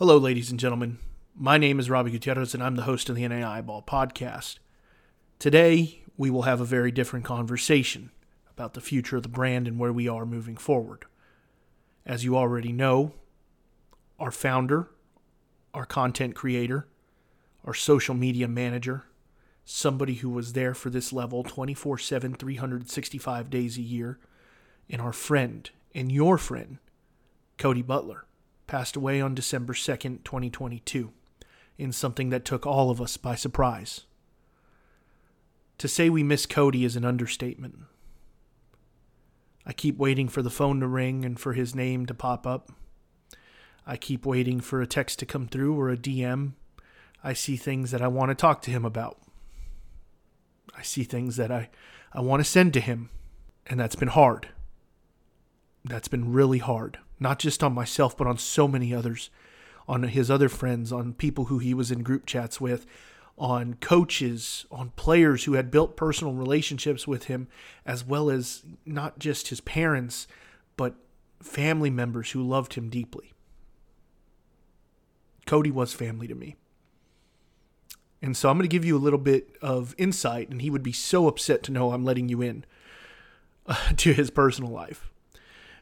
Hello, ladies and gentlemen. My name is Robbie Gutierrez, and I'm the host of the NAIA Ball podcast. Today, we will have a very different conversation about the future of the brand and where we are moving forward. As you already know, our founder, our content creator, our social media manager, somebody who was there for this level 24 7, 365 days a year, and our friend and your friend, Cody Butler passed away on December 2nd, 2022, in something that took all of us by surprise. To say we miss Cody is an understatement. I keep waiting for the phone to ring and for his name to pop up. I keep waiting for a text to come through or a DM. I see things that I want to talk to him about. I see things that I, I want to send to him, and that's been hard. That's been really hard not just on myself, but on so many others, on his other friends, on people who he was in group chats with, on coaches, on players who had built personal relationships with him, as well as not just his parents, but family members who loved him deeply. Cody was family to me. And so I'm going to give you a little bit of insight, and he would be so upset to know I'm letting you in uh, to his personal life.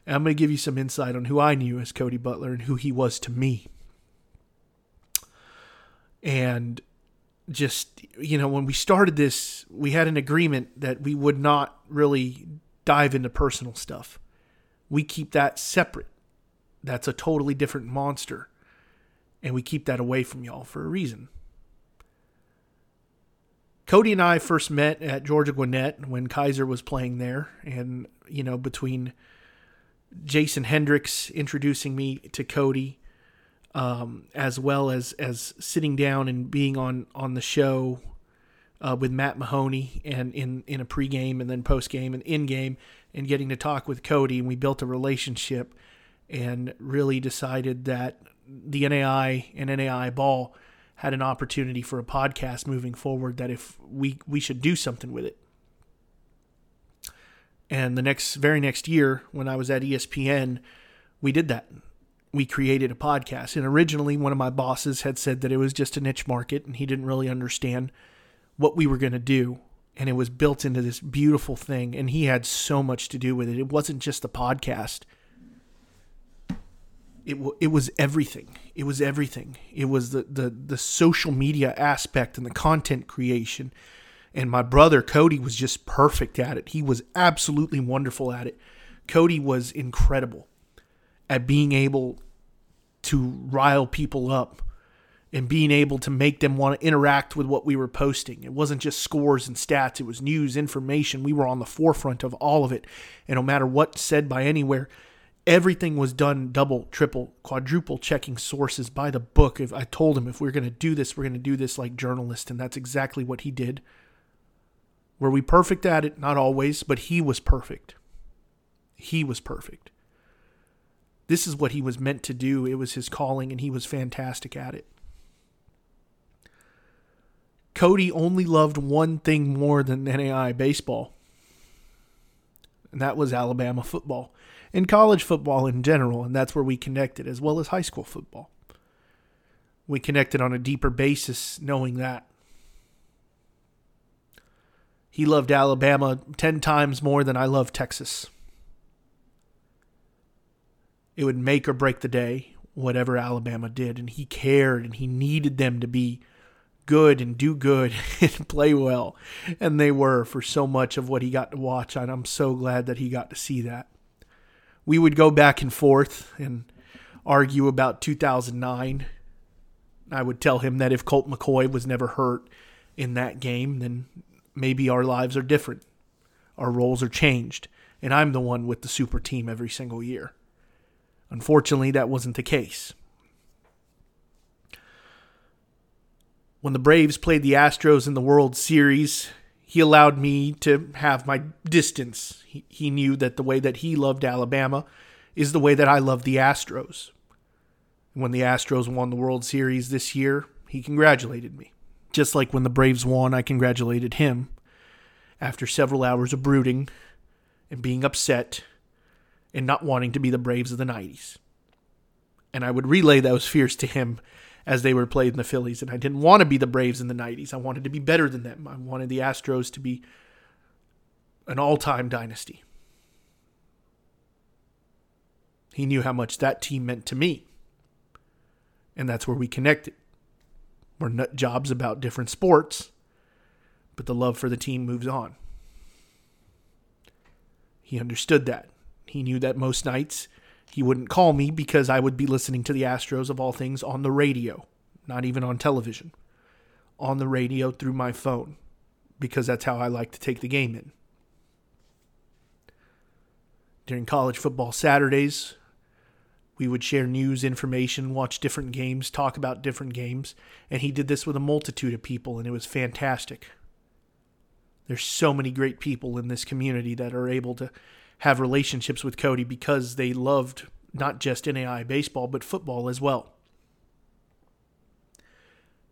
And I'm going to give you some insight on who I knew as Cody Butler and who he was to me. And just, you know, when we started this, we had an agreement that we would not really dive into personal stuff. We keep that separate. That's a totally different monster. And we keep that away from y'all for a reason. Cody and I first met at Georgia Gwinnett when Kaiser was playing there. And, you know, between Jason Hendricks introducing me to Cody, um, as well as as sitting down and being on on the show uh, with Matt Mahoney and in in a pregame and then postgame and in game and getting to talk with Cody. And we built a relationship and really decided that the NAIA and NAIA ball had an opportunity for a podcast moving forward that if we we should do something with it and the next, very next year, when I was at ESPN, we did that. We created a podcast. And originally, one of my bosses had said that it was just a niche market and he didn't really understand what we were going to do. And it was built into this beautiful thing. And he had so much to do with it. It wasn't just the podcast, it, it was everything. It was everything. It was the, the, the social media aspect and the content creation and my brother Cody was just perfect at it. He was absolutely wonderful at it. Cody was incredible at being able to rile people up and being able to make them want to interact with what we were posting. It wasn't just scores and stats, it was news, information. We were on the forefront of all of it. And no matter what said by anywhere, everything was done double, triple, quadruple checking sources by the book. If I told him if we we're going to do this, we're going to do this like journalists, and that's exactly what he did. Were we perfect at it? Not always, but he was perfect. He was perfect. This is what he was meant to do. It was his calling, and he was fantastic at it. Cody only loved one thing more than NAIA baseball, and that was Alabama football and college football in general, and that's where we connected, as well as high school football. We connected on a deeper basis, knowing that. He loved Alabama 10 times more than I love Texas. It would make or break the day, whatever Alabama did. And he cared and he needed them to be good and do good and play well. And they were for so much of what he got to watch. And I'm so glad that he got to see that. We would go back and forth and argue about 2009. I would tell him that if Colt McCoy was never hurt in that game, then maybe our lives are different. Our roles are changed, and I'm the one with the super team every single year. Unfortunately, that wasn't the case. When the Braves played the Astros in the World Series, he allowed me to have my distance. He, he knew that the way that he loved Alabama is the way that I love the Astros. When the Astros won the World Series this year, he congratulated me. Just like when the Braves won, I congratulated him after several hours of brooding and being upset and not wanting to be the Braves of the 90s. And I would relay those fears to him as they were played in the Phillies. And I didn't want to be the Braves in the 90s. I wanted to be better than them. I wanted the Astros to be an all time dynasty. He knew how much that team meant to me. And that's where we connected. We're nut jobs about different sports, but the love for the team moves on. He understood that. He knew that most nights he wouldn't call me because I would be listening to the Astros of all things on the radio, not even on television, on the radio through my phone, because that's how I like to take the game in. During college football Saturdays, we would share news, information, watch different games, talk about different games, and he did this with a multitude of people, and it was fantastic. There's so many great people in this community that are able to have relationships with Cody because they loved not just NAIA baseball, but football as well.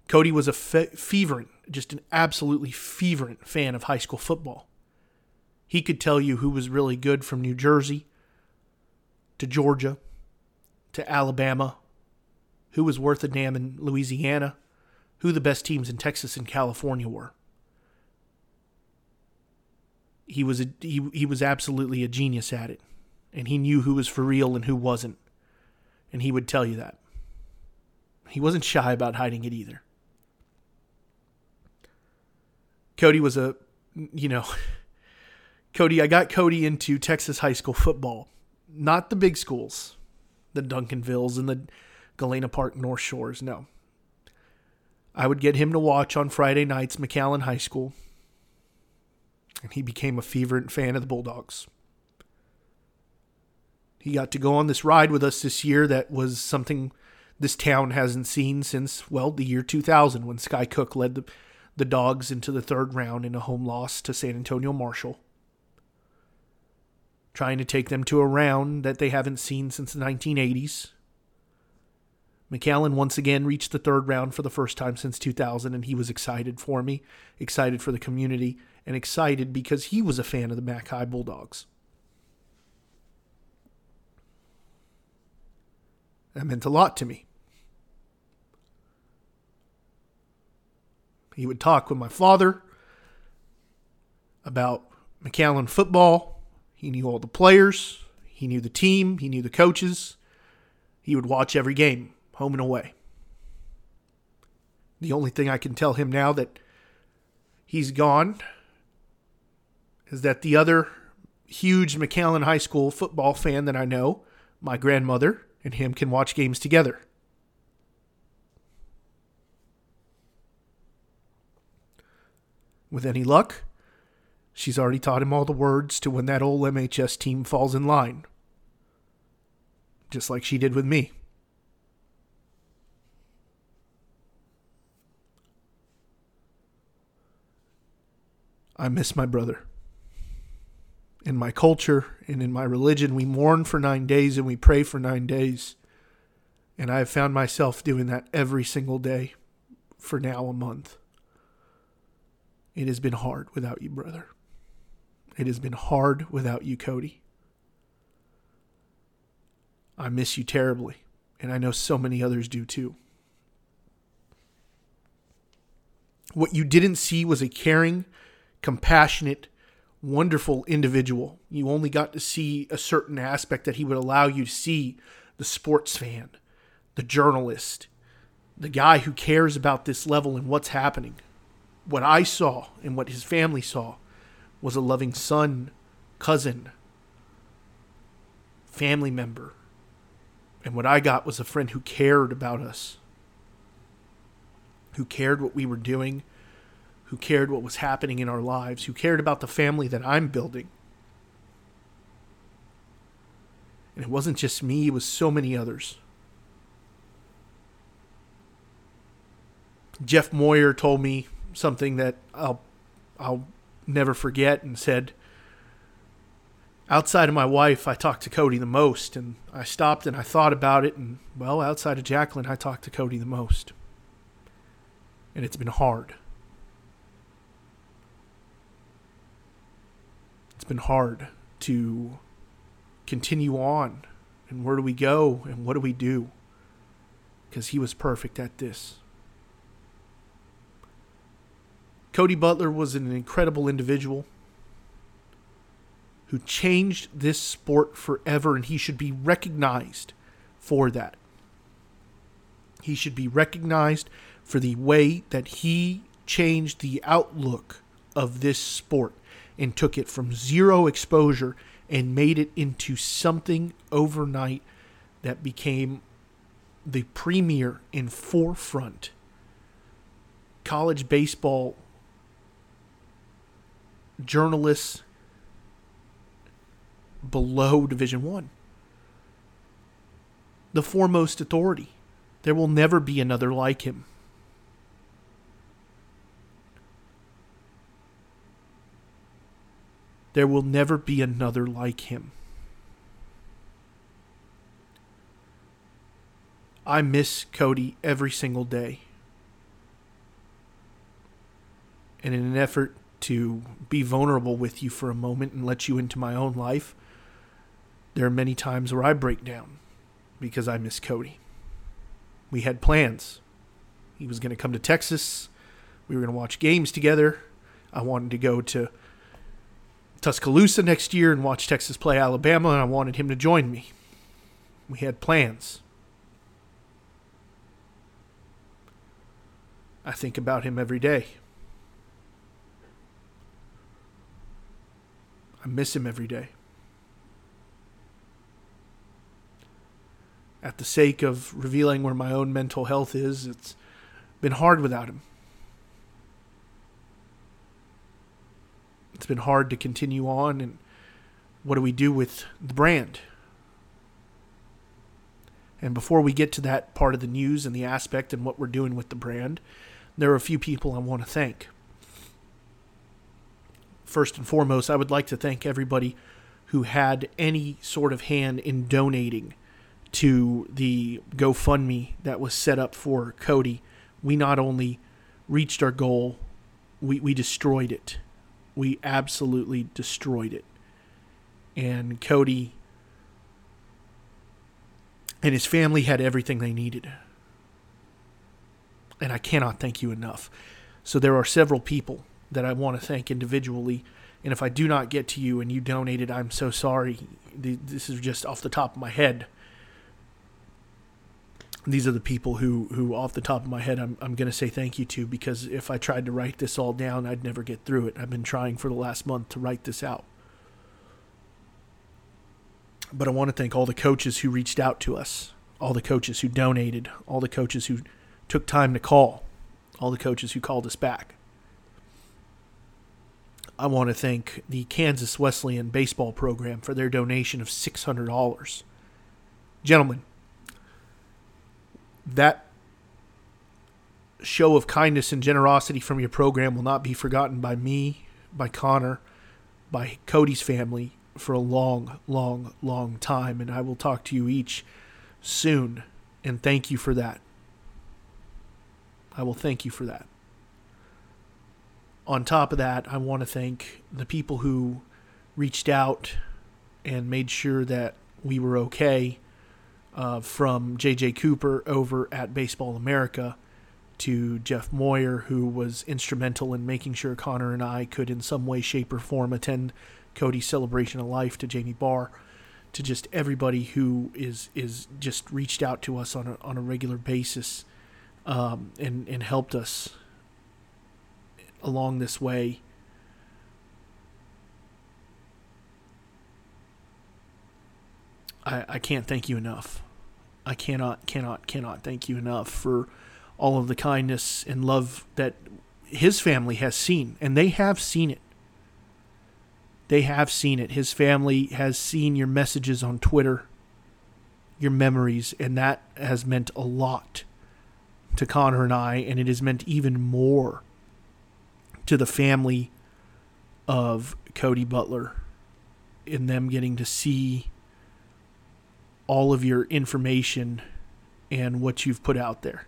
Cody was a fe- fervent, just an absolutely fervent fan of high school football. He could tell you who was really good from New Jersey to Georgia to Alabama, who was worth a damn in Louisiana, who the best teams in Texas and California were he was a, he he was absolutely a genius at it, and he knew who was for real and who wasn't, and he would tell you that. He wasn't shy about hiding it either. Cody was a, you know, Cody. I got Cody into Texas high school football, not the big schools, the Duncanvilles and the Galena Park North Shores. No. I would get him to watch on Friday nights McAllen High School and he became a fervent fan of the Bulldogs. He got to go on this ride with us this year that was something this town hasn't seen since, well, the year 2000 when Sky Cook led the, the Dogs into the third round in a home loss to San Antonio Marshall. Trying to take them to a round that they haven't seen since the 1980s. McAllen once again reached the third round for the first time since 2000, and he was excited for me, excited for the community, and excited because he was a fan of the Mac High Bulldogs. That meant a lot to me. He would talk with my father about McAllen football. He knew all the players, he knew the team, he knew the coaches. He would watch every game, home and away. The only thing I can tell him now that he's gone is that the other huge McAllen High School football fan that I know, my grandmother, and him can watch games together. With any luck, she's already taught him all the words to when that old MHS team falls in line. Just like she did with me. I miss my brother in my culture and in my religion, we mourn for nine days and we pray for nine days. And I have found myself doing that every single day for now a month. It has been hard without you, brother. It has been hard without you, Cody. I miss you terribly, and I know so many others do too. What you didn't see was a caring, compassionate, wonderful individual. You only got to see a certain aspect that he would allow you to see the sports fan, the journalist, the guy who cares about this level and what's happening. What I saw and what his family saw was a loving son, cousin, family member. And what I got was a friend who cared about us, who cared what we were doing who cared what was happening in our lives, who cared about the family that I'm building. And it wasn't just me, it was so many others. Jeff Moyer told me something that I'll I'll never forget and said outside of my wife I talked to Cody the most and I stopped and I thought about it and well outside of Jacqueline I talked to Cody the most. And it's been hard. It's been hard to continue on. And where do we go? And what do we do? because he was perfect at this. Cody Butler was an incredible individual who changed this sport forever, and he should be recognized for that. He should be recognized for the way that he changed the outlook of this sport and took it from zero exposure and made it into something overnight that became the premier and forefront college baseball journalists below division 1 the foremost authority there will never be another like him There will never be another like him. I miss Cody every single day. And in an effort to be vulnerable with you for a moment and let you into my own life, there are many times where I break down because I miss Cody. We had plans. He was going to come to Texas. We were going to watch games together. I wanted to go to Tuscaloosa next year and watch Texas play Alabama, and I wanted him to join me. We had plans. I think about him every day. I miss him every day. At the sake of revealing where my own mental health is, it's been hard without him. it's been hard to continue on and what do we do with the brand and before we get to that part of the news and the aspect and what we're doing with the brand there are a few people i want to thank first and foremost i would like to thank everybody who had any sort of hand in donating to the gofundme that was set up for cody we not only reached our goal we, we destroyed it we absolutely destroyed it. And Cody and his family had everything they needed. And I cannot thank you enough. So there are several people that I want to thank individually. And if I do not get to you and you donated, I'm so sorry. This is just off the top of my head these are the people who, who off the top of my head, I'm, I'm going to say thank you to because if I tried to write this all down, I'd never get through it. I've been trying for the last month to write this out. But I want to thank all the coaches who reached out to us, all the coaches who donated, all the coaches who took time to call, all the coaches who called us back. I want to thank the Kansas Wesleyan baseball program for their donation of $600. Gentlemen, that show of kindness and generosity from your program will not be forgotten by me, by Connor, by Cody's family for a long, long, long time. And I will talk to you each soon. And thank you for that. I will thank you for that. On top of that, I want to thank the people who reached out and made sure that we were okay uh, from J.J. Cooper over at Baseball America to Jeff Moyer, who was instrumental in making sure Connor and I could, in some way, shape, or form, attend Cody's celebration of life, to Jamie Barr, to just everybody who is is just reached out to us on a on a regular basis, um, and and helped us along this way. I, I can't thank you enough. I cannot, cannot, cannot thank you enough for all of the kindness and love that his family has seen, and they have seen it. They have seen it. His family has seen your messages on Twitter, your memories, and that has meant a lot to Connor and I, and it has meant even more to the family of Cody Butler in them getting to see all of your information and what you've put out there.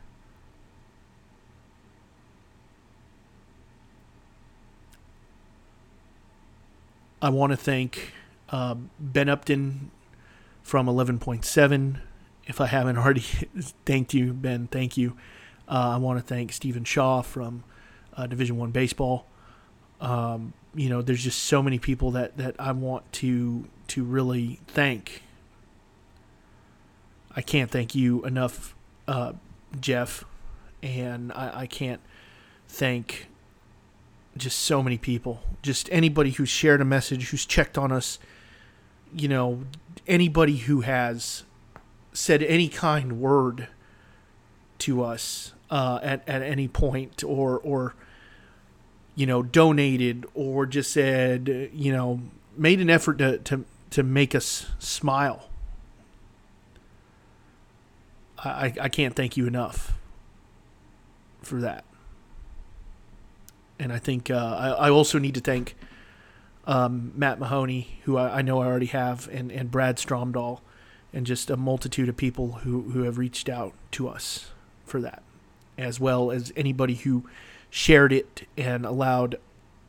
I want to thank uh, Ben Upton from 11.7 if I haven't already thanked you, Ben, thank you. Uh, I want to thank Stephen Shaw from uh, Division One Baseball. Um, you know, there's just so many people that, that I want to to really thank. I can't thank you enough, uh, Jeff, and I, I can't thank just so many people. Just anybody who's shared a message, who's checked on us, you know, anybody who has said any kind word to us uh, at at any point, or or you know, donated, or just said, you know, made an effort to to to make us smile. I I can't thank you enough for that and I think uh, I, I, also need to thank um, Matt Mahoney, who I, I, know I already have, and, and Brad Stromdahl, and just a multitude of people who, who have reached out to us for that, as well as anybody who shared it and allowed,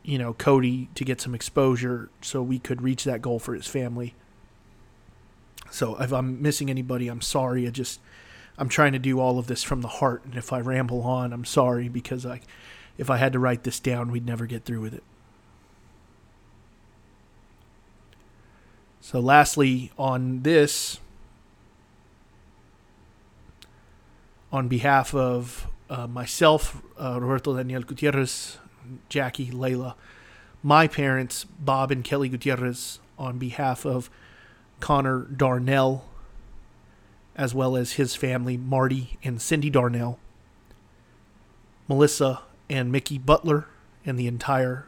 you know, Cody to get some exposure so we could reach that goal for his family. So if I'm missing anybody, I'm sorry. I just I'm trying to do all of this from the heart, and if I ramble on, I'm sorry because I if I had to write this down, we'd never get through with it. So, lastly, on this, on behalf of uh, myself, uh, Roberto Daniel Gutierrez, Jackie, Layla, my parents, Bob and Kelly Gutierrez, on behalf of Connor Darnell, as well as his family, Marty and Cindy Darnell, Melissa and Mickey Butler and the entire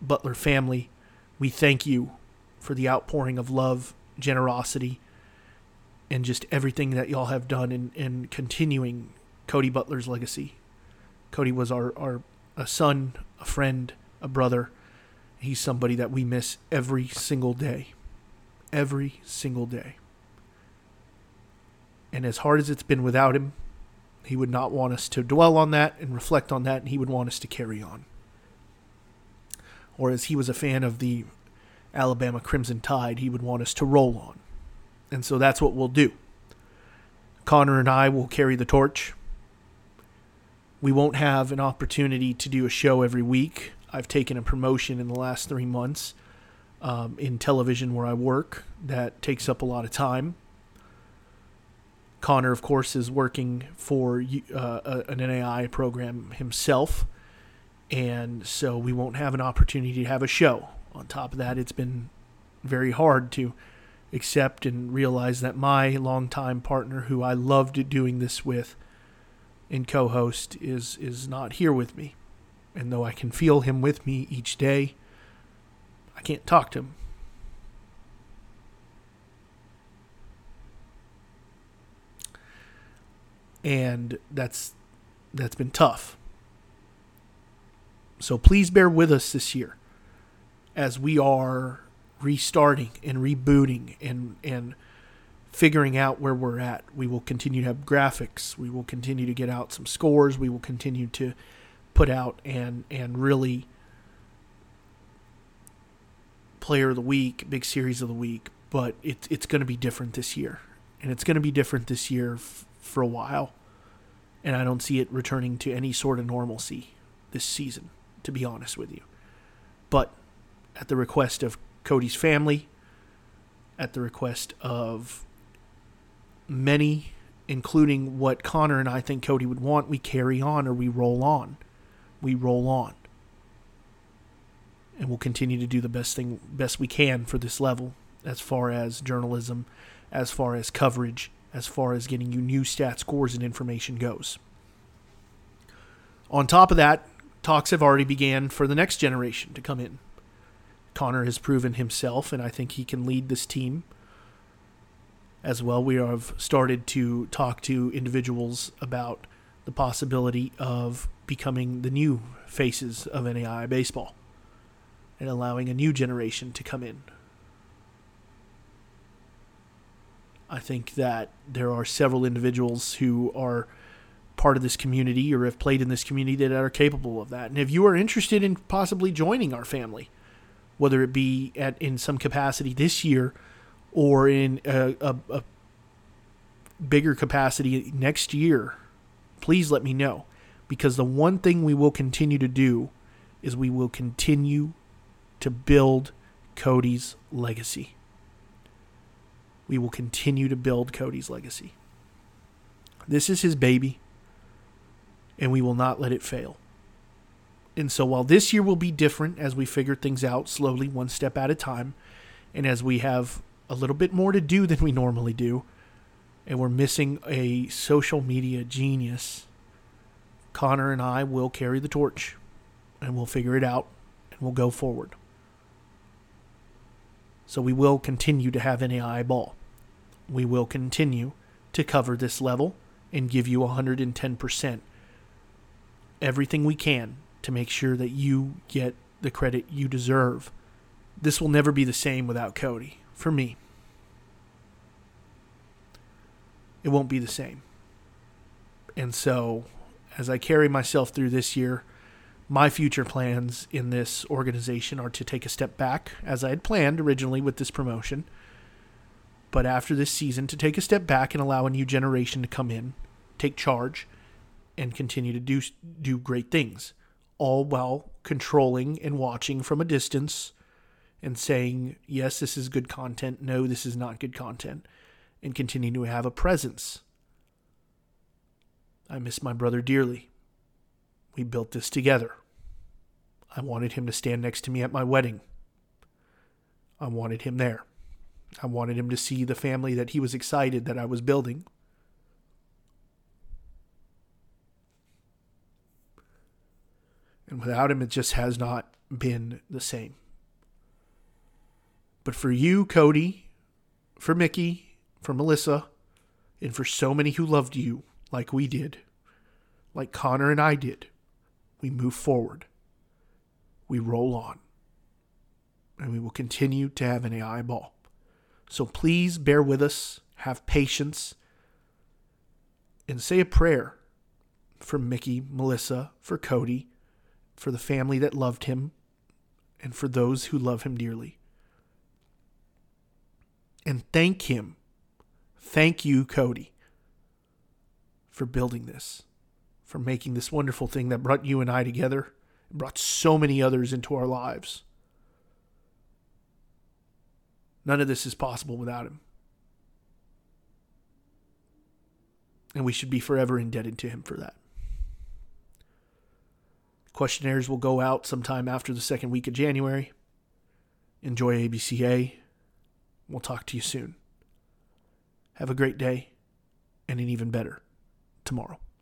Butler family, we thank you for the outpouring of love, generosity, and just everything that y'all have done in, in continuing Cody Butler's legacy. Cody was our, our a son, a friend, a brother. He's somebody that we miss every single day. Every single day. And as hard as it's been without him, he would not want us to dwell on that and reflect on that, and he would want us to carry on. Or as he was a fan of the Alabama Crimson Tide, he would want us to roll on. And so that's what we'll do. Connor and I will carry the torch. We won't have an opportunity to do a show every week. I've taken a promotion in the last three months um, in television where I work that takes up a lot of time. Connor, of course, is working for uh, an NAIA program himself, and so we won't have an opportunity to have a show. On top of that, it's been very hard to accept and realize that my longtime partner, who I loved doing this with and co-host, is is not here with me. And though I can feel him with me each day, I can't talk to him. and that's that's been tough. So please bear with us this year as we are restarting and rebooting and and figuring out where we're at. We will continue to have graphics. We will continue to get out some scores. We will continue to put out and and really player of the week, big series of the week, but it's it's going to be different this year. And it's going to be different this year f- for a while. And I don't see it returning to any sort of normalcy this season, to be honest with you. But at the request of Cody's family, at the request of many, including what Connor and I think Cody would want, we carry on or we roll on. We roll on. And we'll continue to do the best thing best we can for this level as far as journalism, as far as coverage, as far as getting you new stat scores and information goes. On top of that, talks have already began for the next generation to come in. Connor has proven himself, and I think he can lead this team as well. We have started to talk to individuals about the possibility of becoming the new faces of NAIA baseball and allowing a new generation to come in I think that there are several individuals who are part of this community or have played in this community that are capable of that. And if you are interested in possibly joining our family, whether it be at in some capacity this year or in a, a, a bigger capacity next year, please let me know. Because the one thing we will continue to do is we will continue to build Cody's legacy. We will continue to build Cody's legacy. This is his baby, and we will not let it fail. And so while this year will be different as we figure things out slowly, one step at a time, and as we have a little bit more to do than we normally do, and we're missing a social media genius, Connor and I will carry the torch and we'll figure it out and we'll go forward. So we will continue to have NAIA ball. We will continue to cover this level and give you 110% everything we can to make sure that you get the credit you deserve. This will never be the same without Cody, for me. It won't be the same. And so, as I carry myself through this year, my future plans in this organization are to take a step back, as I had planned originally with this promotion. But after this season, to take a step back and allow a new generation to come in, take charge, and continue to do do great things, all while controlling and watching from a distance and saying, yes, this is good content, no, this is not good content, and continuing to have a presence. I miss my brother dearly. We built this together. I wanted him to stand next to me at my wedding. I wanted him there. I wanted him to see the family that he was excited that I was building. And without him, it just has not been the same. But for you, Cody, for Mickey, for Melissa, and for so many who loved you like we did, like Connor and I did, we move forward. We roll on. And we will continue to have NAIA ball. So please bear with us, have patience, and say a prayer for Mickey, Melissa, for Cody, for the family that loved him, and for those who love him dearly. And thank him. Thank you, Cody, for building this, for making this wonderful thing that brought you and I together, and brought so many others into our lives. None of this is possible without him. And we should be forever indebted to him for that. Questionnaires will go out sometime after the second week of January. Enjoy ABCA. We'll talk to you soon. Have a great day and an even better tomorrow.